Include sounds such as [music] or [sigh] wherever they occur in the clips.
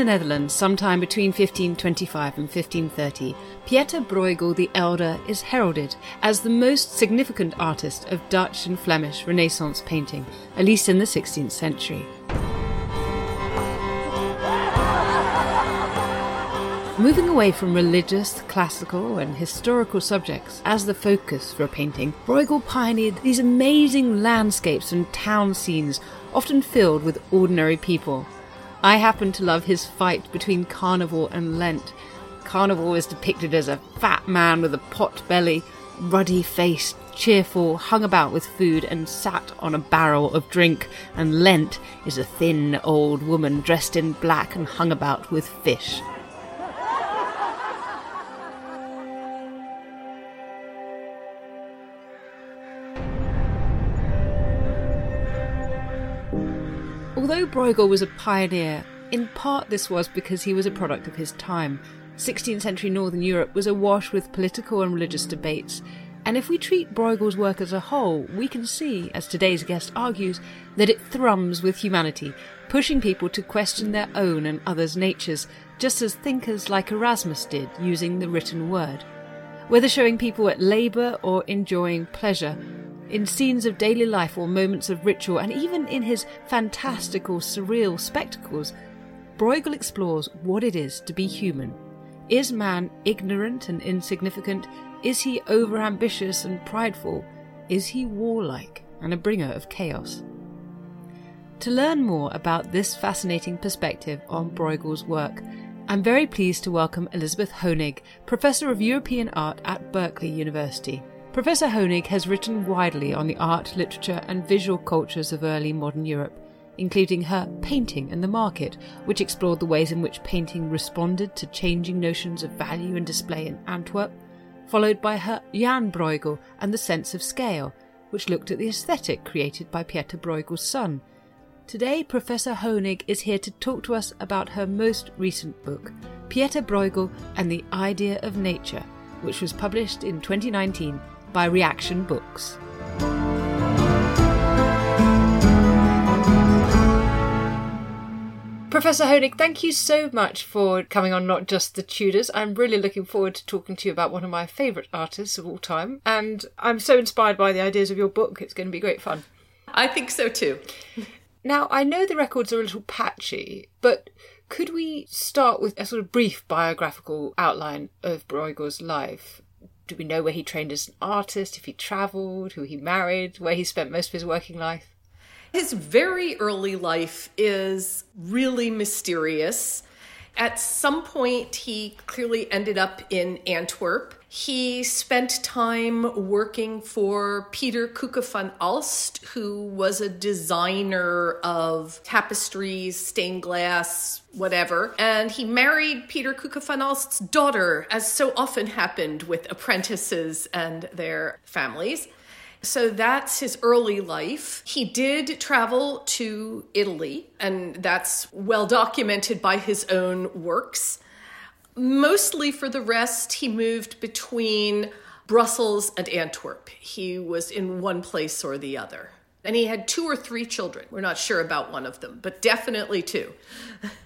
The Netherlands sometime between 1525 and 1530, Pieter Bruegel the Elder is heralded as the most significant artist of Dutch and Flemish Renaissance painting, at least in the 16th century. Moving away from religious, classical, and historical subjects as the focus for a painting, Bruegel pioneered these amazing landscapes and town scenes, often filled with ordinary people. I happen to love his fight between Carnival and Lent. Carnival is depicted as a fat man with a pot belly, ruddy faced, cheerful, hung about with food, and sat on a barrel of drink, and Lent is a thin old woman dressed in black and hung about with fish. Bruegel was a pioneer, in part this was because he was a product of his time. 16th century Northern Europe was awash with political and religious debates, and if we treat Bruegel's work as a whole, we can see, as today's guest argues, that it thrums with humanity, pushing people to question their own and others' natures, just as thinkers like Erasmus did using the written word. Whether showing people at labour or enjoying pleasure, in scenes of daily life or moments of ritual, and even in his fantastical, surreal spectacles, Bruegel explores what it is to be human. Is man ignorant and insignificant? Is he overambitious and prideful? Is he warlike and a bringer of chaos? To learn more about this fascinating perspective on Bruegel's work, I'm very pleased to welcome Elizabeth Honig, Professor of European Art at Berkeley University. Professor Honig has written widely on the art, literature, and visual cultures of early modern Europe, including her Painting and the Market, which explored the ways in which painting responded to changing notions of value and display in Antwerp, followed by her Jan Bruegel and the Sense of Scale, which looked at the aesthetic created by Pieter Bruegel's son. Today, Professor Honig is here to talk to us about her most recent book, Pieter Bruegel and the Idea of Nature, which was published in 2019 by Reaction Books. Professor Honig, thank you so much for coming on Not Just the Tudors. I'm really looking forward to talking to you about one of my favourite artists of all time. And I'm so inspired by the ideas of your book. It's going to be great fun. I think so too. [laughs] Now, I know the records are a little patchy, but could we start with a sort of brief biographical outline of Bruegel's life? Do we know where he trained as an artist, if he travelled, who he married, where he spent most of his working life? His very early life is really mysterious. At some point, he clearly ended up in Antwerp. He spent time working for Peter Coecke van Aelst, who was a designer of tapestries, stained glass, whatever. And he married Peter Coecke van Aelst's daughter, as so often happened with apprentices and their families. So that's his early life. He did travel to Italy, and that's well documented by his own works. Mostly for the rest, he moved between Brussels and Antwerp. He was in one place or the other. And he had two or three children. We're not sure about one of them, but definitely two.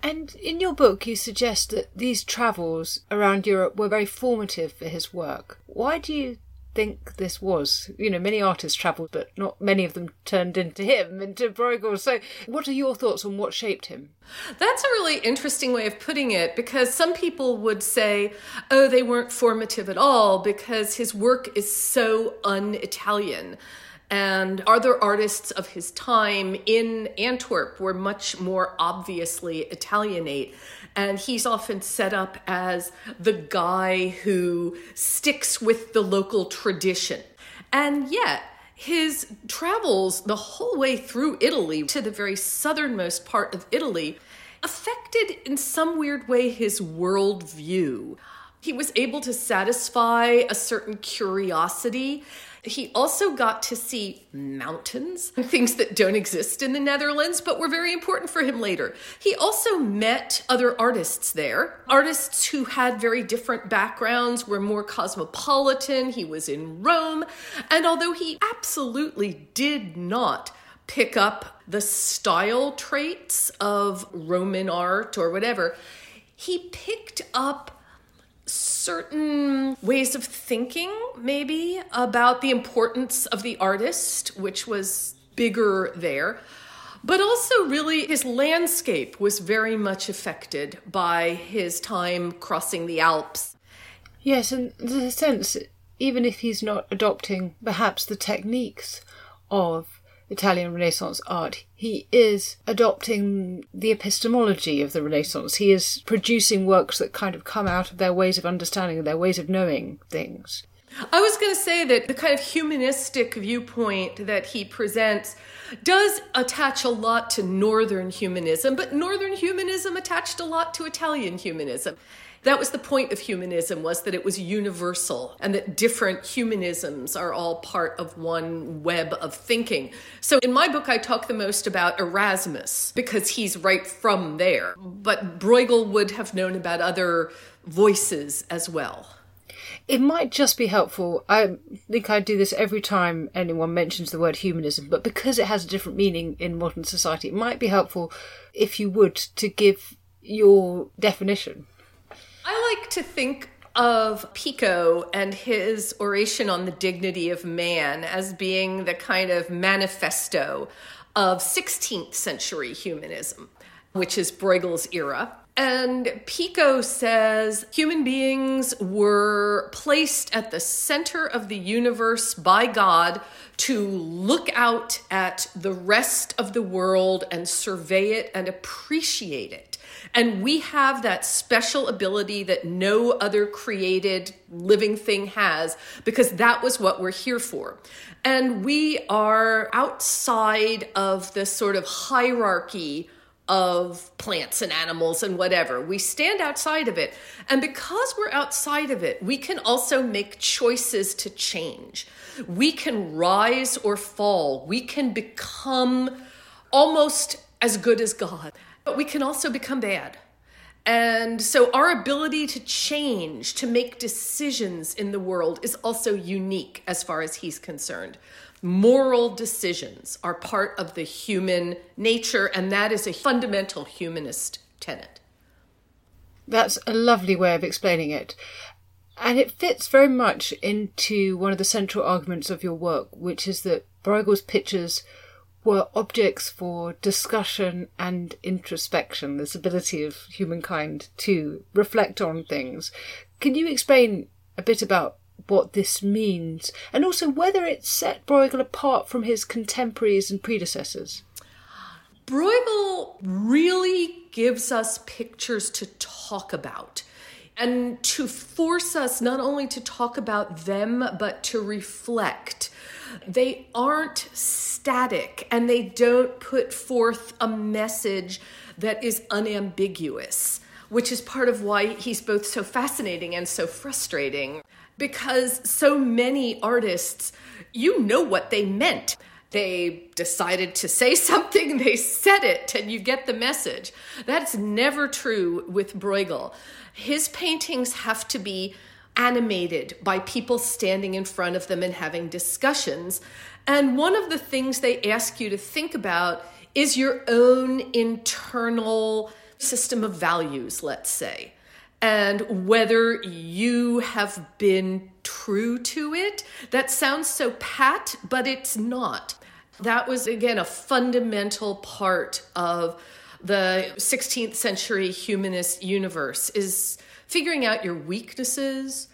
And in your book, you suggest that these travels around Europe were very formative for his work. Why do you think this was. You know, many artists travelled, but not many of them turned into him, into Bruegel. So, what are your thoughts on what shaped him? That's a really interesting way of putting it because some people would say, oh, they weren't formative at all because his work is so un Italian. And other artists of his time in Antwerp were much more obviously Italianate. And he's often set up as the guy who sticks with the local tradition. And yet, his travels the whole way through Italy to the very southernmost part of Italy affected in some weird way his worldview. He was able to satisfy a certain curiosity. He also got to see mountains, [laughs] things that don't exist in the Netherlands, but were very important for him later. He also met other artists there, artists who had very different backgrounds, were more cosmopolitan. He was in Rome, and although he absolutely did not pick up the style traits of Roman art or whatever, he picked up certain ways of thinking, maybe, about the importance of the artist, which was bigger there. But also, really, his landscape was very much affected by his time crossing the Alps. Yes, and there's a sense, even if he's not adopting perhaps the techniques of Italian Renaissance art, he is adopting the epistemology of the Renaissance. He is producing works that kind of come out of their ways of understanding, their ways of knowing things. I was going to say that the kind of humanistic viewpoint that he presents does attach a lot to Northern humanism, but Northern humanism attached a lot to Italian humanism. That was the point of humanism was that it was universal and that different humanisms are all part of one web of thinking. So in my book I talk the most about Erasmus because he's right from there. But Bruegel would have known about other voices as well. It might just be helpful. I think I do this every time anyone mentions the word humanism, but because it has a different meaning in modern society, it might be helpful if you would to give your definition. I like to think of Pico and his oration on the dignity of man as being the kind of manifesto of 16th century humanism, which is Bruegel's era. And Pico says human beings were placed at the center of the universe by God to look out at the rest of the world and survey it and appreciate it. And we have that special ability that no other created living thing has because that was what we're here for. And we are outside of this sort of hierarchy of plants and animals and whatever. We stand outside of it. And because we're outside of it, we can also make choices to change. We can rise or fall. We can become almost as good as God. But we can also become bad. And so our ability to change, to make decisions in the world is also unique as far as he's concerned. Moral decisions are part of the human nature, and that is a fundamental humanist tenet. That's a lovely way of explaining it. And it fits very much into one of the central arguments of your work, which is that Bruegel's pictures were objects for discussion and introspection, this ability of humankind to reflect on things. Can you explain a bit about what this means and also whether it set Bruegel apart from his contemporaries and predecessors? Bruegel really gives us pictures to talk about and to force us not only to talk about them, but to reflect. They aren't static and they don't put forth a message that is unambiguous, which is part of why he's both so fascinating and so frustrating. Because so many artists, you know what they meant. They decided to say [laughs] something, they said it, and you get the message. That's never true with Bruegel. His paintings have to be animated by people standing in front of them and having discussions. And one of the things they ask you to think about is your own internal system of values, let's say, and whether you have been true to it. That sounds so pat, but it's not. That was, again, a fundamental part of the 16th century humanist universe is figuring out your weaknesses,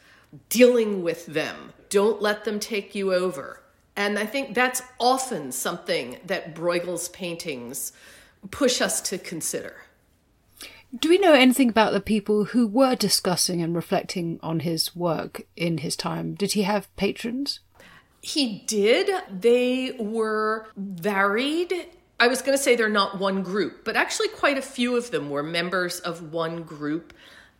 dealing with them. Don't let them take you over And I think that's often something that Bruegel's paintings push us to consider. Do we know anything about the people who were discussing and reflecting on his work in his time? Did he have patrons? He did. They were varied. I was going to say they're not one group, but actually, quite a few of them were members of one group.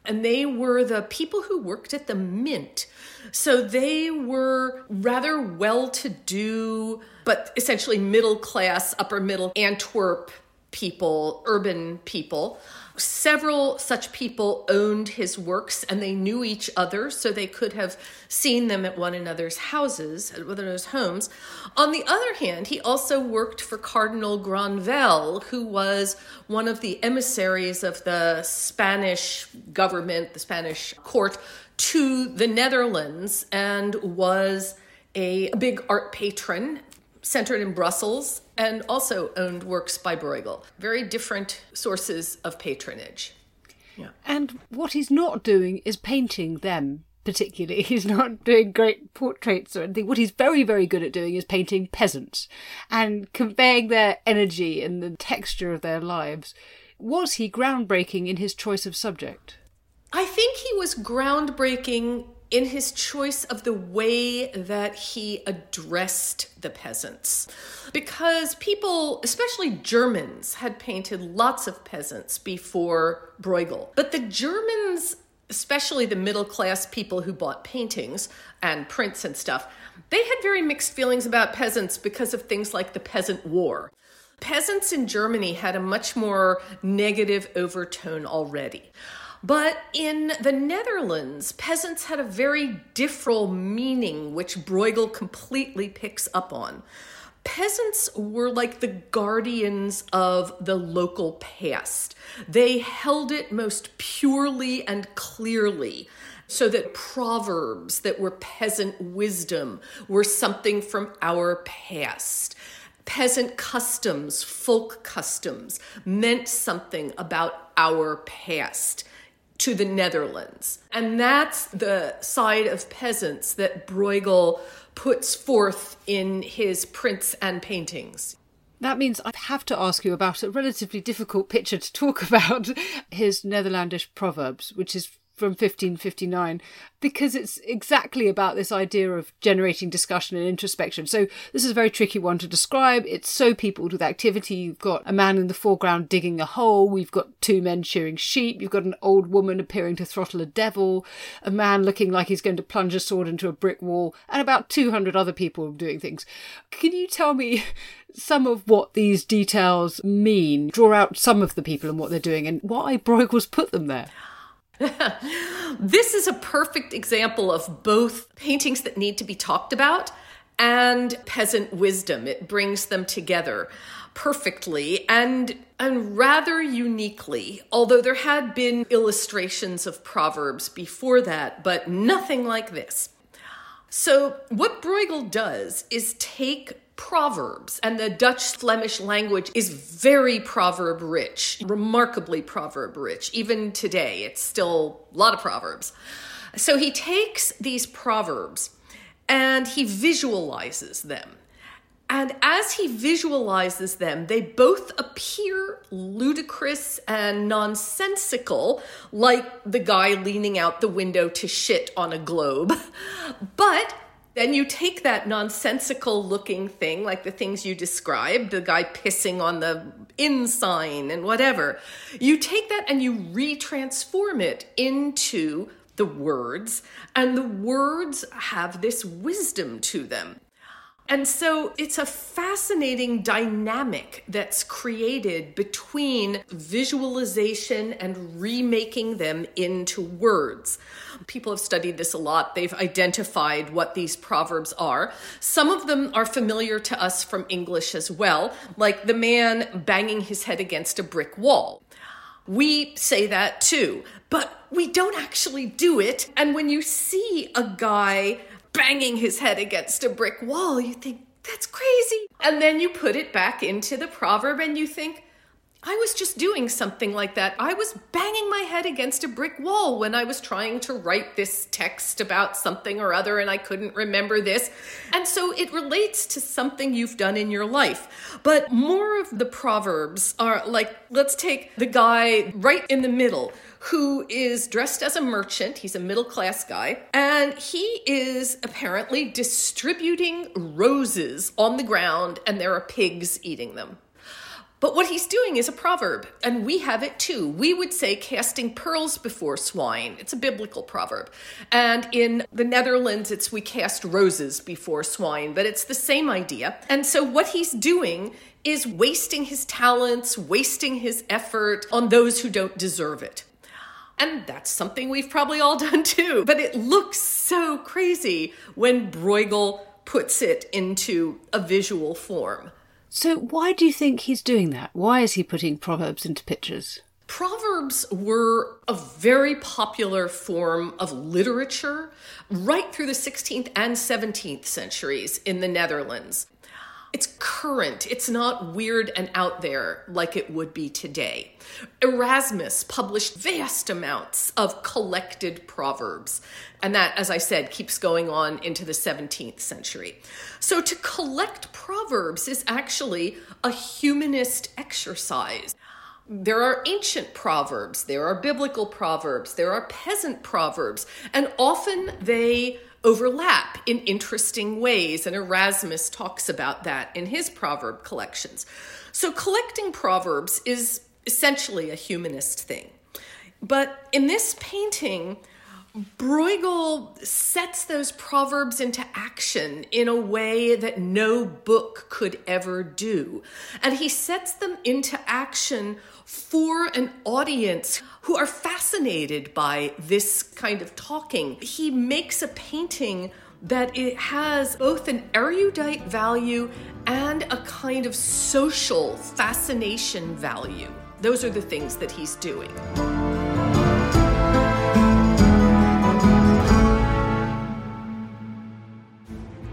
And they were the people who worked at the mint. So they were rather well to do, but essentially middle class, upper middle Antwerp people, urban people several such people owned his works and they knew each other, so they could have seen them at one another's houses, at one another's homes. On the other hand, he also worked for Cardinal Granvelle, who was one of the emissaries of the Spanish government, the Spanish court, to the Netherlands, and was a big art patron centered in Brussels and also owned works by Bruegel. Very different sources of patronage. Yeah. And what he's not doing is painting them particularly. [laughs] He's not doing great portraits or anything. What he's very, very good at doing is painting peasants and conveying their energy and the texture of their lives. Was he groundbreaking in his choice of subject? I think he was groundbreaking in his choice of the way that he addressed the peasants. Because people, especially Germans, had painted lots of peasants before Bruegel. But the Germans, especially the middle class people who bought paintings and prints and stuff, they had very mixed feelings about peasants because of things like the Peasant War. Peasants in Germany had a much more negative overtone already. But in the Netherlands, peasants had a very different meaning, which Bruegel completely picks up on. Peasants were like the guardians of the local past. They held it most purely and clearly so that proverbs that were peasant wisdom were something from our past. Peasant customs, folk customs, meant something about our past to the Netherlands. And that's the side of peasants that Bruegel puts forth in his prints and paintings. That means I have to ask you about a relatively difficult picture to talk [laughs] about his Netherlandish proverbs, which is from 1559 because it's exactly about this idea of generating discussion and introspection. So this is a very tricky one to describe. It's so peopled with activity. You've got a man in the foreground digging a hole. We've got two men shearing sheep. You've got an old woman appearing to throttle a devil, a man looking like he's going to plunge a sword into a brick wall, and about 200 other people doing things. Can you tell me [laughs] some of what these details mean? Draw out some of the people and what they're doing and why Bruegel's put them there. [laughs] this is a perfect example of both paintings that need to be talked about and peasant wisdom. It brings them together perfectly and and rather uniquely although there had been illustrations of proverbs before that but nothing like this so what bruegel does is take proverbs, and the Dutch Flemish language is very proverb rich, remarkably proverb rich. Even today, it's still a lot of proverbs. So he takes these proverbs and he visualizes them. And as he visualizes them, they both appear ludicrous and nonsensical, like the guy leaning out the window to shit on a globe. [laughs] But then you take that nonsensical looking thing, like the things you described, the guy pissing on the in sign and whatever. You take that and you retransform it into the words, and the words have this wisdom to them. And so it's a fascinating dynamic that's created between visualization and remaking them into words. People have studied this a lot. They've identified what these proverbs are. Some of them are familiar to us from English as well, like the man banging his head against a brick wall. We say that too, but we don't actually do it. And when you see a guy banging his head against a brick wall, you think, that's crazy. And then you put it back into the proverb and you think, I was just doing something like that. I was banging my head against a brick wall when I was trying to write this text about something or other and I couldn't remember this. And so it relates to something you've done in your life. But more of the proverbs are like, let's take the guy right in the middle who is dressed as a merchant. He's a middle class guy. And he is apparently distributing roses on the ground, and there are pigs eating them. But what he's doing is a proverb, and we have it too. We would say casting pearls before swine. It's a biblical proverb. And in the Netherlands, it's we cast roses before swine, but it's the same idea. And so what he's doing is wasting his talents, wasting his effort on those who don't deserve it. And that's something we've probably all [laughs] done too. But it looks so crazy when Bruegel puts it into a visual form. So, why do you think he's doing that? Why is he putting proverbs into pictures? Proverbs were a very popular form of literature right through the 16th and 17th centuries in the Netherlands. It's current, it's not weird and out there like it would be today. Erasmus published vast amounts of collected proverbs, and that, as I said, keeps going on into the 17th century. So to collect proverbs is actually a humanist exercise. There are ancient proverbs, there are biblical proverbs, there are peasant proverbs, and often they overlap in interesting ways. And Erasmus talks about that in his proverb collections. So, collecting proverbs is essentially a humanist thing. But in this painting, Bruegel sets those proverbs into action in a way that no book could ever do. And he sets them into action for an audience who are fascinated by this kind of talking. He makes a painting that it has both an erudite value and a kind of social fascination value. Those are the things that he's doing.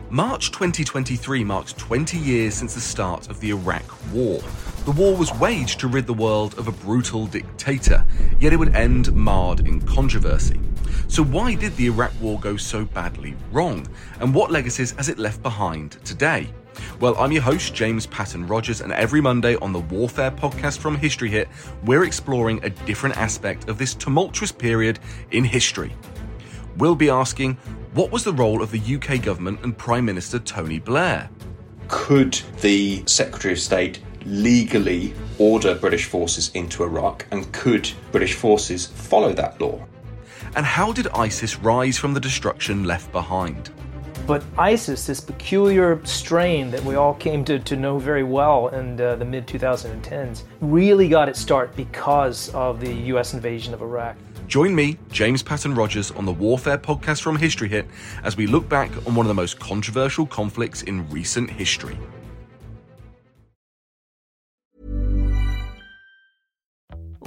March 2023 marked 20 years since the start of the Iraq War. The war was waged to rid the world of a brutal dictator, yet it would end marred in controversy. So, why did the Iraq War go so badly wrong? And what legacies has it left behind today? Well, I'm your host, James Patton Rogers, and every Monday on the Warfare podcast from History Hit, we're exploring a different aspect of this tumultuous period in history. We'll be asking what was the role of the UK government and Prime Minister Tony Blair? Could the Secretary of State legally order British forces into Iraq, and could British forces follow that law? And how did ISIS rise from the destruction left behind? But ISIS, this peculiar strain that we all came to, to know very well in uh, the mid 2010s, really got its start because of the US invasion of Iraq. Join me, James Patton Rogers, on the Warfare podcast from History Hit as we look back on one of the most controversial conflicts in recent history.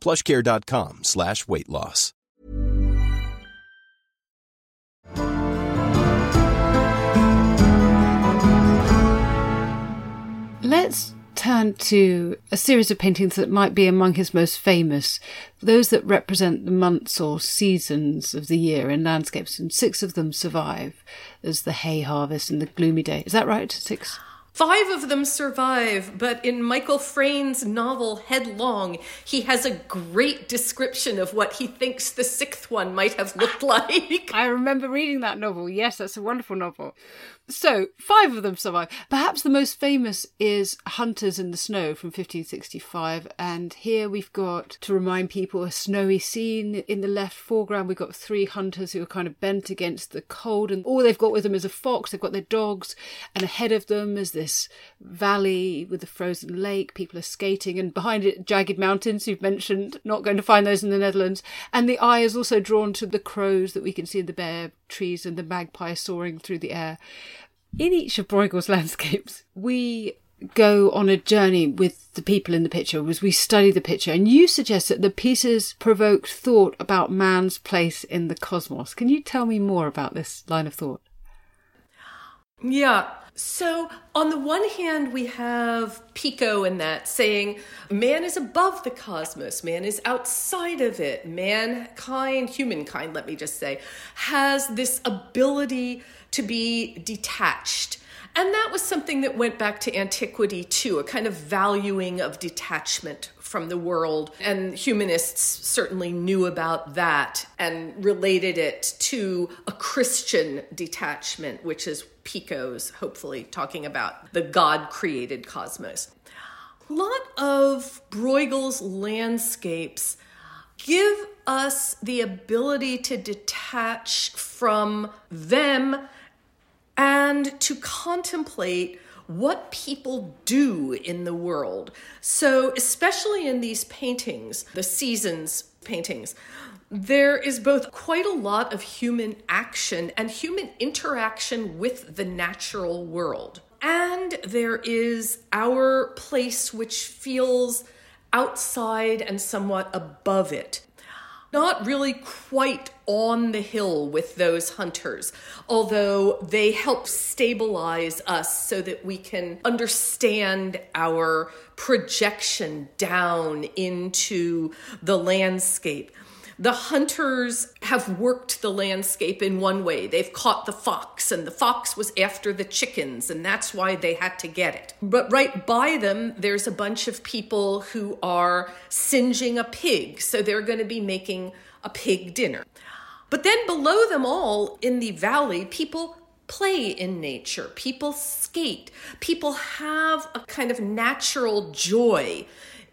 plushcare.com slash weight loss. Let's turn to a series of paintings that might be among his most famous, those that represent the months or seasons of the year in landscapes, and six of them survive. There's the hay harvest and the gloomy day. Is that right? Six? Five of them survive, but in Michael Frayn's novel Headlong, he has a great description of what he thinks the sixth one might have looked [laughs] like. I remember reading that novel. Yes, that's a wonderful novel. So, five of them survive. Perhaps the most famous is Hunters in the Snow from 1565. And here we've got, to remind people, a snowy scene. In the left foreground, we've got three hunters who are kind of bent against the cold. And all they've got with them is a fox. They've got their dogs. And ahead of them is this valley with a frozen lake. People are skating. And behind it, jagged mountains. You've mentioned not going to find those in the Netherlands. And the eye is also drawn to the crows that we can see in the bare trees and the magpie soaring through the air. In each of Bruegel's landscapes, we go on a journey with the people in the picture as we study the picture. And you suggest that the pieces provoked thought about man's place in the cosmos. Can you tell me more about this line of thought? Yeah. So, on the one hand, we have Pico in that saying man is above the cosmos, man is outside of it. Mankind, humankind, let me just say, has this ability to be detached. And that was something that went back to antiquity too, a kind of valuing of detachment from the world. And humanists certainly knew about that and related it to a Christian detachment, which is Pico's hopefully talking about the God created cosmos. A lot of Bruegel's landscapes give us the ability to detach from them and to contemplate what people do in the world. So, especially in these paintings, the seasons paintings, there is both quite a lot of human action and human interaction with the natural world. And there is our place, which feels outside and somewhat above it not really quite on the hill with those hunters, although they help stabilize us so that we can understand our projection down into the landscape the hunters have worked the landscape in one way. They've caught the fox, and the fox was after the chickens, and that's why they had to get it. But right by them, there's a bunch of people who are singeing a pig, so they're going to be making a pig dinner. But then below them all in the valley, people play in nature, people skate, people have a kind of natural joy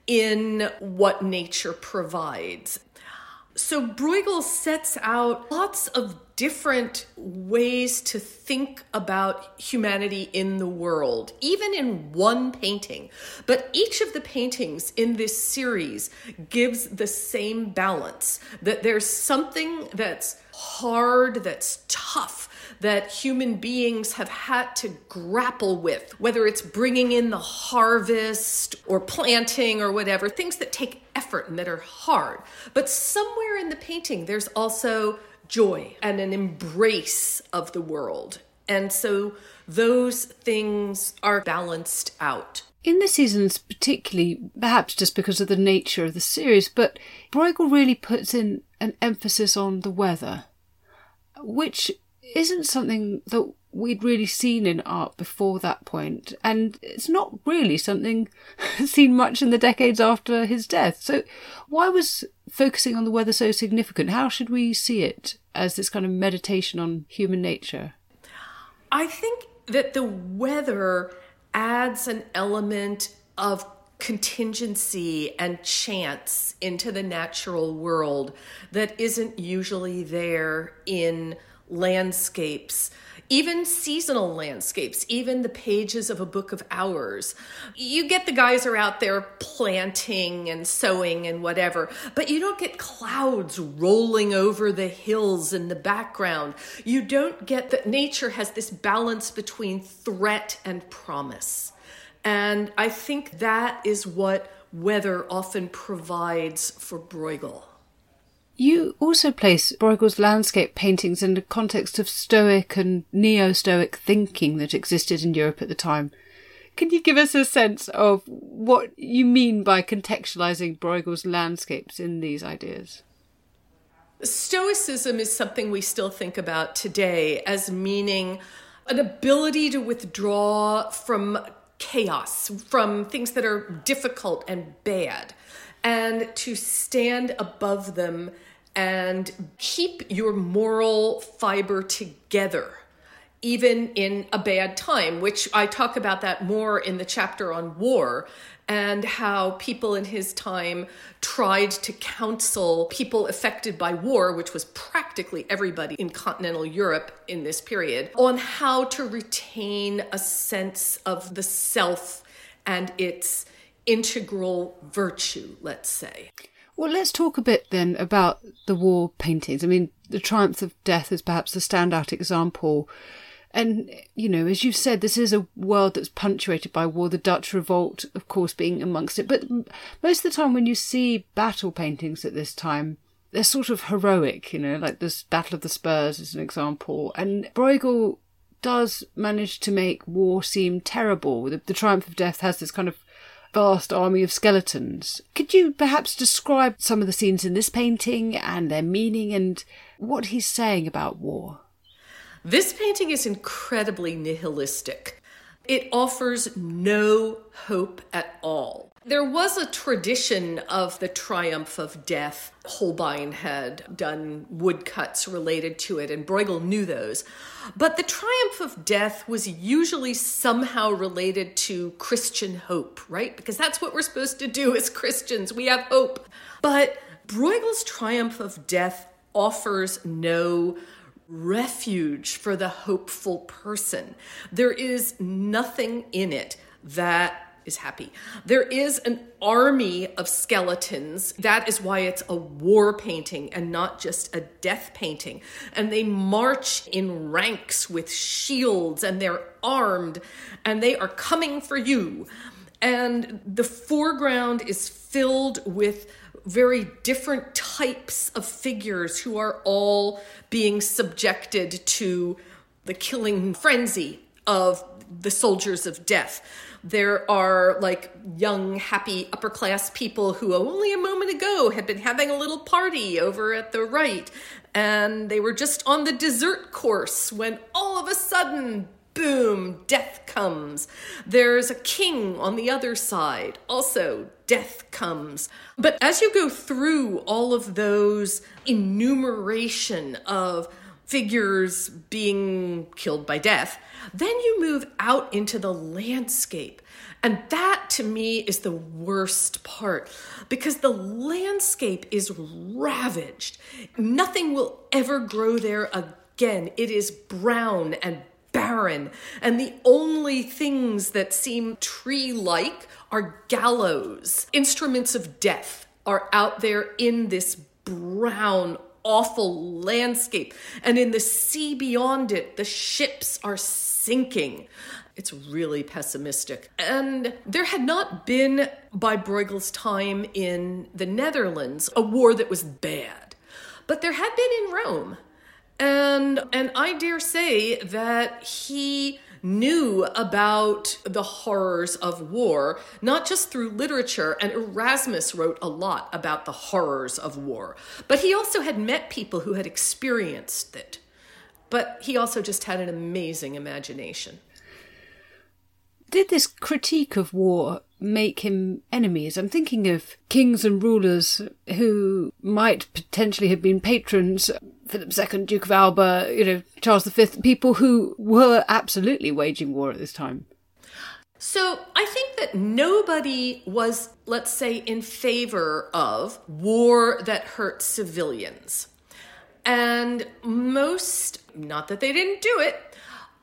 in what nature provides. So Bruegel sets out lots of different ways to think about humanity in the world, even in one painting. But each of the paintings in this series gives the same balance that there's something that's hard, that's tough, that human beings have had to grapple with, whether it's bringing in the harvest or planting or whatever, things that take effort and that are hard. But somewhere in the painting, there's also joy and an embrace of the world. And so those things are balanced out. In the seasons, particularly, perhaps just because of the nature of the series, but Bruegel really puts in an emphasis on the weather, which isn't something that we'd really seen in art before that point, and it's not really something [laughs] seen much in the decades after his death. So, why was focusing on the weather so significant? How should we see it as this kind of meditation on human nature? I think that the weather adds an element of contingency and chance into the natural world that isn't usually there in landscapes even seasonal landscapes, even the pages of a book of hours. You get the guys are out there planting and sowing and whatever, but you don't get clouds rolling over the hills in the background. You don't get that nature has this balance between threat and promise. And I think that is what weather often provides for Bruegel. You also place Bruegel's landscape paintings in the context of Stoic and Neo Stoic thinking that existed in Europe at the time. Can you give us a sense of what you mean by contextualizing Bruegel's landscapes in these ideas? Stoicism is something we still think about today as meaning an ability to withdraw from chaos, from things that are difficult and bad, and to stand above them and keep your moral fiber together even in a bad time, which I talk about that more in the chapter on war and how people in his time tried to counsel people affected by war, which was practically everybody in continental Europe in this period, on how to retain a sense of the self and its integral virtue, let's say. Well, let's talk a bit then about the war paintings. I mean, the Triumph of Death is perhaps the standout example. And, you know, as you've said, this is a world that's punctuated by war, the Dutch revolt, of course, being amongst it. But most of the time, when you see battle paintings at this time, they're sort of heroic, you know, like this Battle of the Spurs is an example. And Bruegel does manage to make war seem terrible. The, the Triumph of Death has this kind of vast army of skeletons. Could you perhaps describe some of the scenes in this painting and their meaning and what he's saying about war? This painting is incredibly nihilistic. It offers no hope at all. There was a tradition of the triumph of death. Holbein had done woodcuts related to it, and Bruegel knew those. But the triumph of death was usually somehow related to Christian hope, right? Because that's what we're supposed to do [laughs] as Christians. We have hope. But Bruegel's triumph of death offers no refuge for the hopeful person. There is nothing in it that is happy. There is an army of skeletons. That is why it's a war painting and not just a death painting. And they march in ranks with shields and they're armed and they are coming for you. And the foreground is filled with very different types of figures who are all being subjected to the killing frenzy of the soldiers of death. There are like young, happy, upper class people who only a moment ago had been having a little party over at the right, and they were just on the dessert course when all of a sudden, boom, death comes. There's a king on the other side, also, death comes. But as you go through all of those enumeration of figures being killed by death, then you move out into the landscape. And that to me is the worst part because the landscape is ravaged. Nothing will ever grow there again. It is brown and barren. And the only things that seem tree like are gallows. Instruments of death are out there in this brown, awful landscape. And in the sea beyond it, the ships are sinking. It's really pessimistic. And there had not been, by Bruegel's time in the Netherlands, a war that was bad. But there had been in Rome. And, and I dare say that he knew about the horrors of war, not just through literature, and Erasmus wrote a lot about the horrors of war, but he also had met people who had experienced it. But he also just had an amazing imagination. Did this critique of war make him enemies? I'm thinking of kings and rulers who might potentially have been patrons Philip II, Duke of Alba, you know, Charles V, people who were absolutely waging war at this time. So I think that nobody was, let's say, in favor of war that hurt civilians. And most, not that they didn't do it,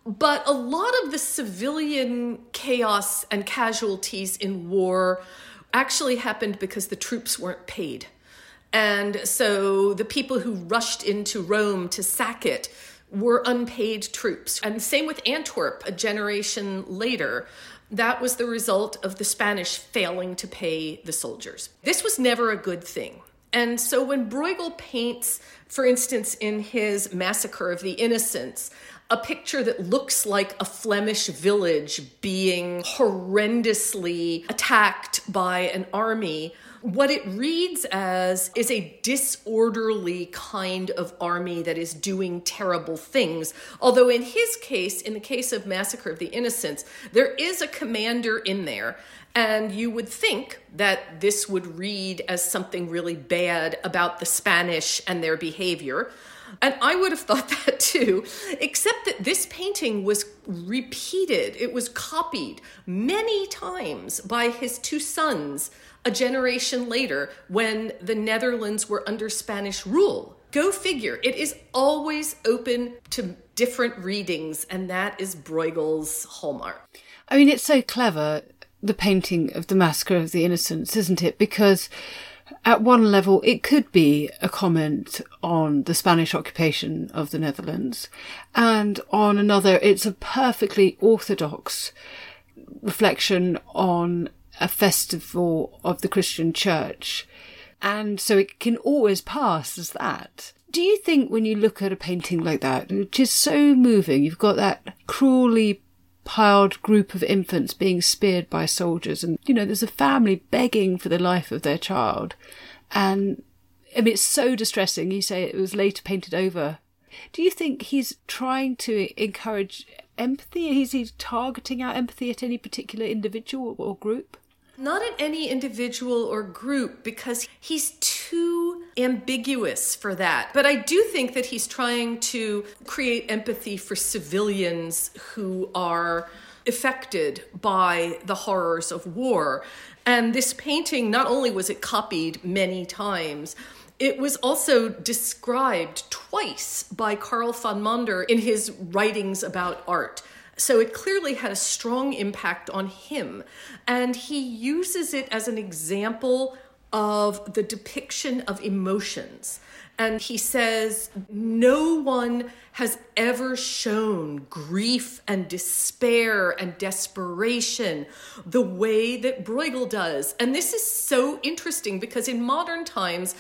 but a lot of the civilian chaos and casualties in war actually happened because the troops weren't paid. And so the people who rushed into Rome to sack it were unpaid troops. And same with Antwerp a generation later. That was the result of the Spanish failing to pay the soldiers. This was never a good thing. And so when Bruegel paints, for instance, in his Massacre of the Innocents, a picture that looks like a Flemish village being horrendously attacked by an army, what it reads as is a disorderly kind of army that is doing terrible things. Although, in his case, in the case of Massacre of the Innocents, there is a commander in there. And you would think that this would read as something really bad about the Spanish and their behavior. And I would have thought [laughs] that too, except that this painting was repeated, it was copied many times by his two sons a generation later when the Netherlands were under Spanish rule. Go figure. It is always open to different readings, and that is Bruegel's hallmark. I mean, it's so clever, the painting of the Massacre of the Innocents, isn't it? Because at one level, it could be a comment on the Spanish occupation of the Netherlands, and on another, it's a perfectly orthodox reflection on a festival of the Christian church. And so it can always pass as that. Do you think when you look at a painting like that, which is so moving, you've got that cruelly piled group of infants being speared by soldiers, and you know, there's a family begging for the life of their child. And I mean, it's so distressing. You say it was later painted over. Do you think he's trying to encourage empathy? Is he targeting our empathy at any particular individual or group? Not at any individual or group because he's too ambiguous for that. But I do think that he's trying to create empathy for civilians who are affected by the horrors of war. And this painting, not only was it copied many times, it was also described twice by Carl van Mander in his writings about art. So it clearly had a strong impact on him. And he uses it as an example of the depiction of emotions. And he says, No one has ever shown grief and despair and desperation the way that Bruegel does. And this is so interesting because in modern times,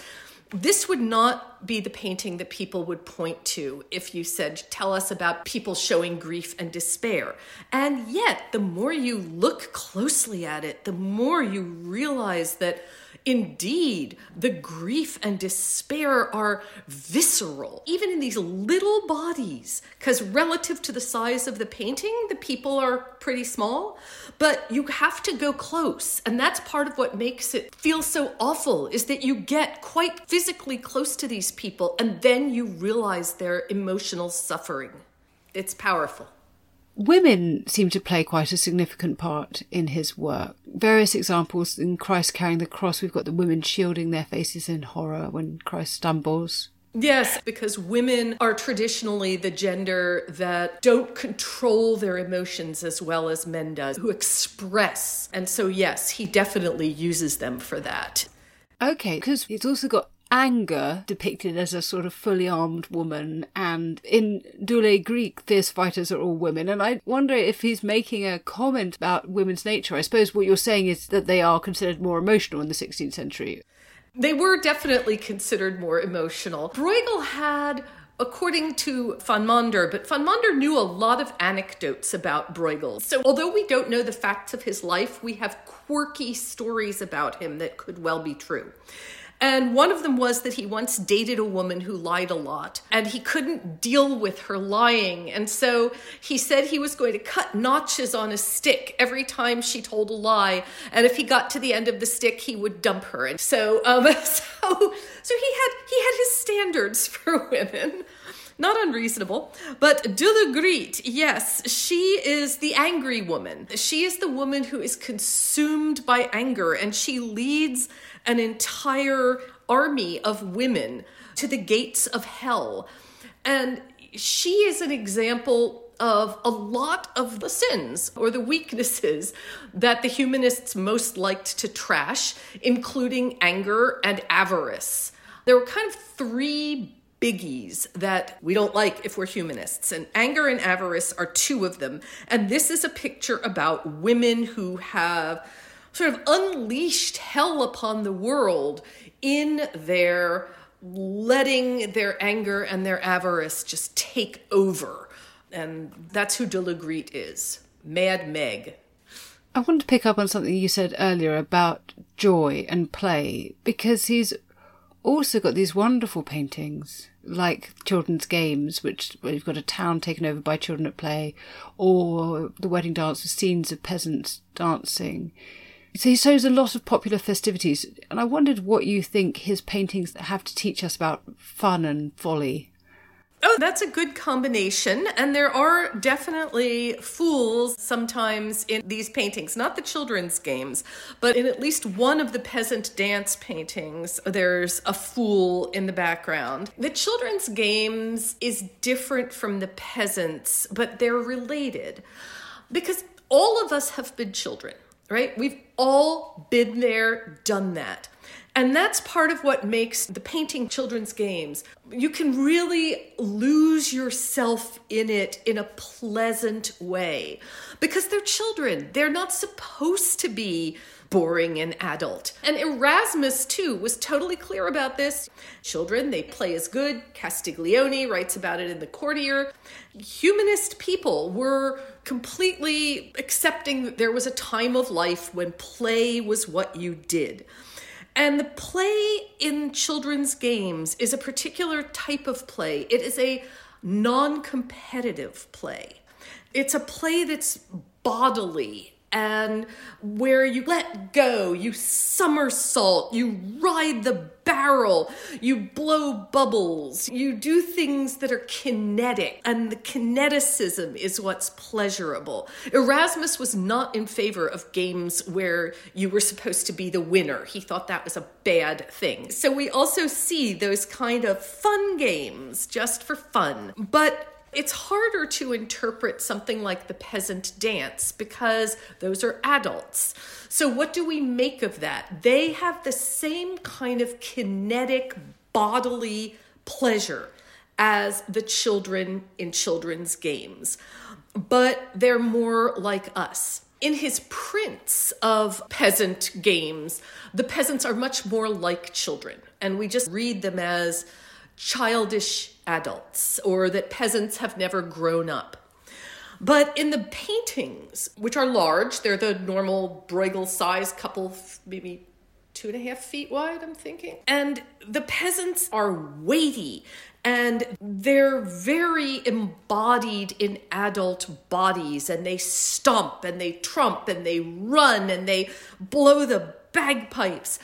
this would not be the painting that people would point to if you said, Tell us about people showing grief and despair. And yet, the more you look closely at it, the more you realize that Indeed, the grief and despair are visceral, even in these little bodies, because relative to the size of the painting, the people are pretty small, but you have to go close. And that's part of what makes it feel so awful is that you get quite physically close to these people and then you realize their emotional suffering. It's powerful. Women seem to play quite a significant part in his work. Various examples in Christ carrying the cross, we've got the women shielding their faces in horror when Christ stumbles. Yes, because women are traditionally the gender that don't control their emotions as well as men does, who express. And so yes, he definitely uses them for that. Okay, because he's also got anger depicted as a sort of fully armed woman, and in Dulle Griet, fierce fighters are all women. And I wonder if he's making a comment about women's nature. I suppose what you're saying is that they are considered more emotional in the 16th century. They were definitely considered more emotional. Bruegel had according to Van Mander, but Van Mander knew a lot of anecdotes about Bruegel. So although we don't know the facts of his life, we have quirky stories about him that could well be true. And one of them was that he once dated a woman who lied a lot and he couldn't deal with her lying. And so he said he was going to cut notches on a stick every time she told a lie. And if he got to the end of the stick, he would dump her. And so, um, [laughs] so, so he had, he had his standards [laughs] for women not unreasonable. But Dulle Griet, yes, she is the angry woman. She is the woman who is consumed by anger and she leads an entire army of women to the gates of hell. And she is an example of a lot of the sins or the weaknesses that the humanists most liked to trash, including anger and avarice. There were kind of three biggies that we don't like if we're humanists, and anger and avarice are two of them. And this is a picture about women who have sort of unleashed hell upon the world in their letting their anger and their avarice just take over. And that's who de is Mad Meg. I want to pick up on something you said earlier about joy and play because he's also got these wonderful paintings like children's games, which where you've got a town taken over by children at play, or the wedding dance with scenes of peasants dancing. So he shows a lot of popular festivities, and I wondered what you think his paintings have to teach us about fun and folly. Oh, that's a good combination. And there are definitely fools sometimes in these paintings, not the children's games, but in at least one of the peasant dance paintings, there's a fool in the background. The children's games is different from the peasants, but they're related because all of us have been children right? We've all been there, done that. And that's part of what makes the painting children's games. You can really lose yourself in it in a pleasant way because they're children. They're not supposed to be boring and adult. And Erasmus, too, was totally clear about this. Children, they play as good. Castiglione writes about it in The Courtier. Humanist people were completely accepting that there was a time of life when play was what you did. And the play in children's games is a particular type of play. It is a non competitive play. It's a play that's bodily and where you let go, you somersault, you ride the barrel, you blow bubbles, you do things that are kinetic, and the kineticism is what's pleasurable. Erasmus was not in favor of games where you were supposed to be the winner. He thought that was a bad thing. So we also see those kind of fun games just for fun. But it's harder to interpret something like the peasant dance because those are adults. So, what do we make of that? They have the same kind of kinetic bodily pleasure as the children in children's games, but they're more like us. In his prints of peasant games, the peasants are much more like children, and we just read them as childish adults or that peasants have never grown up. But in the paintings, which are large, they're the normal Bruegel size, couple, maybe two and a half feet wide, I'm thinking. And the peasants are weighty and they're very embodied in adult bodies and they stomp and they trump and they run and they blow the bagpipes.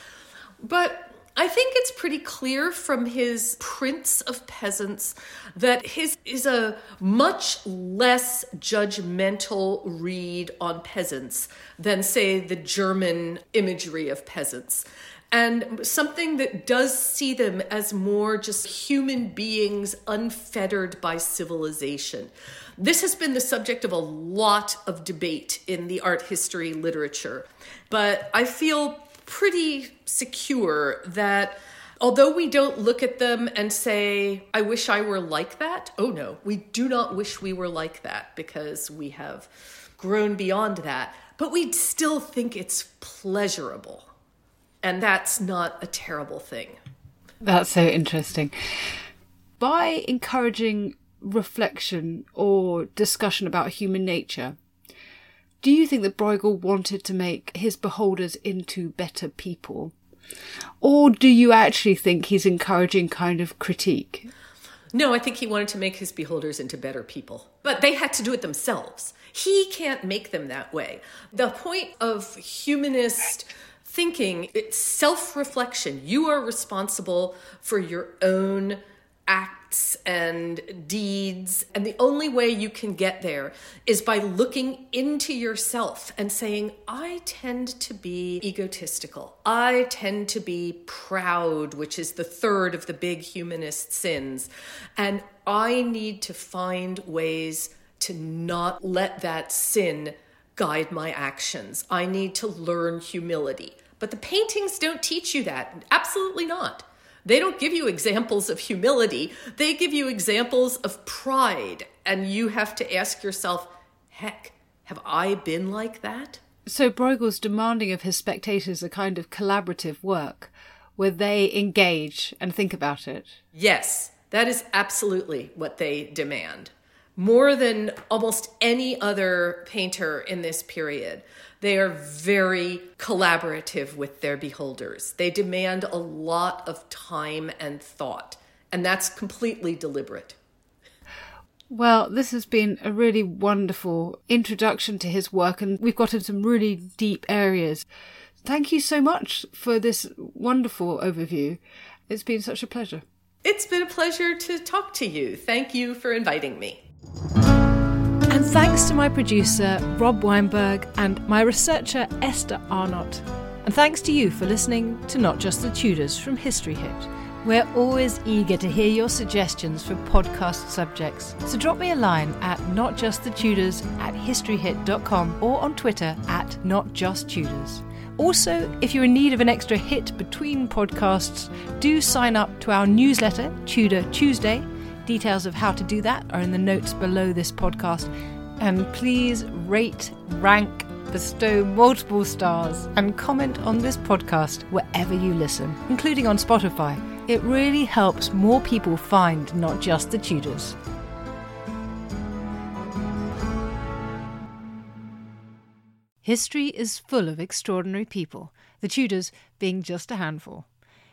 But I think it's pretty clear from his prints of peasants that his is a much less judgmental read on peasants than, say, the German imagery of peasants. And something that does see them as more just human beings unfettered by civilization. This has been the subject of a lot of debate in the art history literature. But I feel pretty secure that although we don't look at them and say, I wish I were like that, oh no, we do not wish we were like that because we have grown beyond that, but we still think it's pleasurable. And that's not a terrible thing. That's so interesting. By encouraging reflection or discussion about human nature, do you think that Bruegel wanted to make his beholders into better people? Or do you actually think he's encouraging kind of critique? No, I think he wanted to make his beholders into better people. But they had to do it themselves. He can't make them that way. The point of humanist thinking, it's self reflection. You are responsible for your own act acts and deeds. And the only way you can get there is by looking into yourself and saying, I tend to be egotistical. I tend to be proud, which is the third of the big humanist sins. And I need to find ways to not let that sin guide my actions. I need to learn humility. But the paintings don't teach you that. Absolutely not. They don't give you examples of humility, they give you examples of pride. And you have to ask yourself, heck, have I been like that? So Bruegel's demanding of his spectators a kind of collaborative work where they engage and think about it. Yes, that is absolutely what they demand. More than almost any other painter in this period. They are very collaborative with their beholders. They demand a lot of time and thought, and that's completely deliberate. Well, this has been a really wonderful introduction to his work, and we've got into some really deep areas. Thank you so much for this wonderful overview. It's been such a pleasure. It's been a pleasure to talk to you. Thank you for inviting me. And thanks to my producer, Rob Weinberg, and my researcher, Esther Arnott. And thanks to you for listening to Not Just the Tudors from History Hit. We're always eager to hear your suggestions for podcast subjects. So drop me a line at notjustthetudors at historyhit.com or on Twitter at notjusttudors. Also, if you're in need of an extra hit between podcasts, do sign up to our newsletter, Tudor Tuesday. Details of how to do that are in the notes below this podcast. And please rate, rank, bestow multiple stars, and comment on this podcast wherever you listen, including on Spotify. It really helps more people find not just the Tudors. History is full of extraordinary people, the Tudors being just a handful.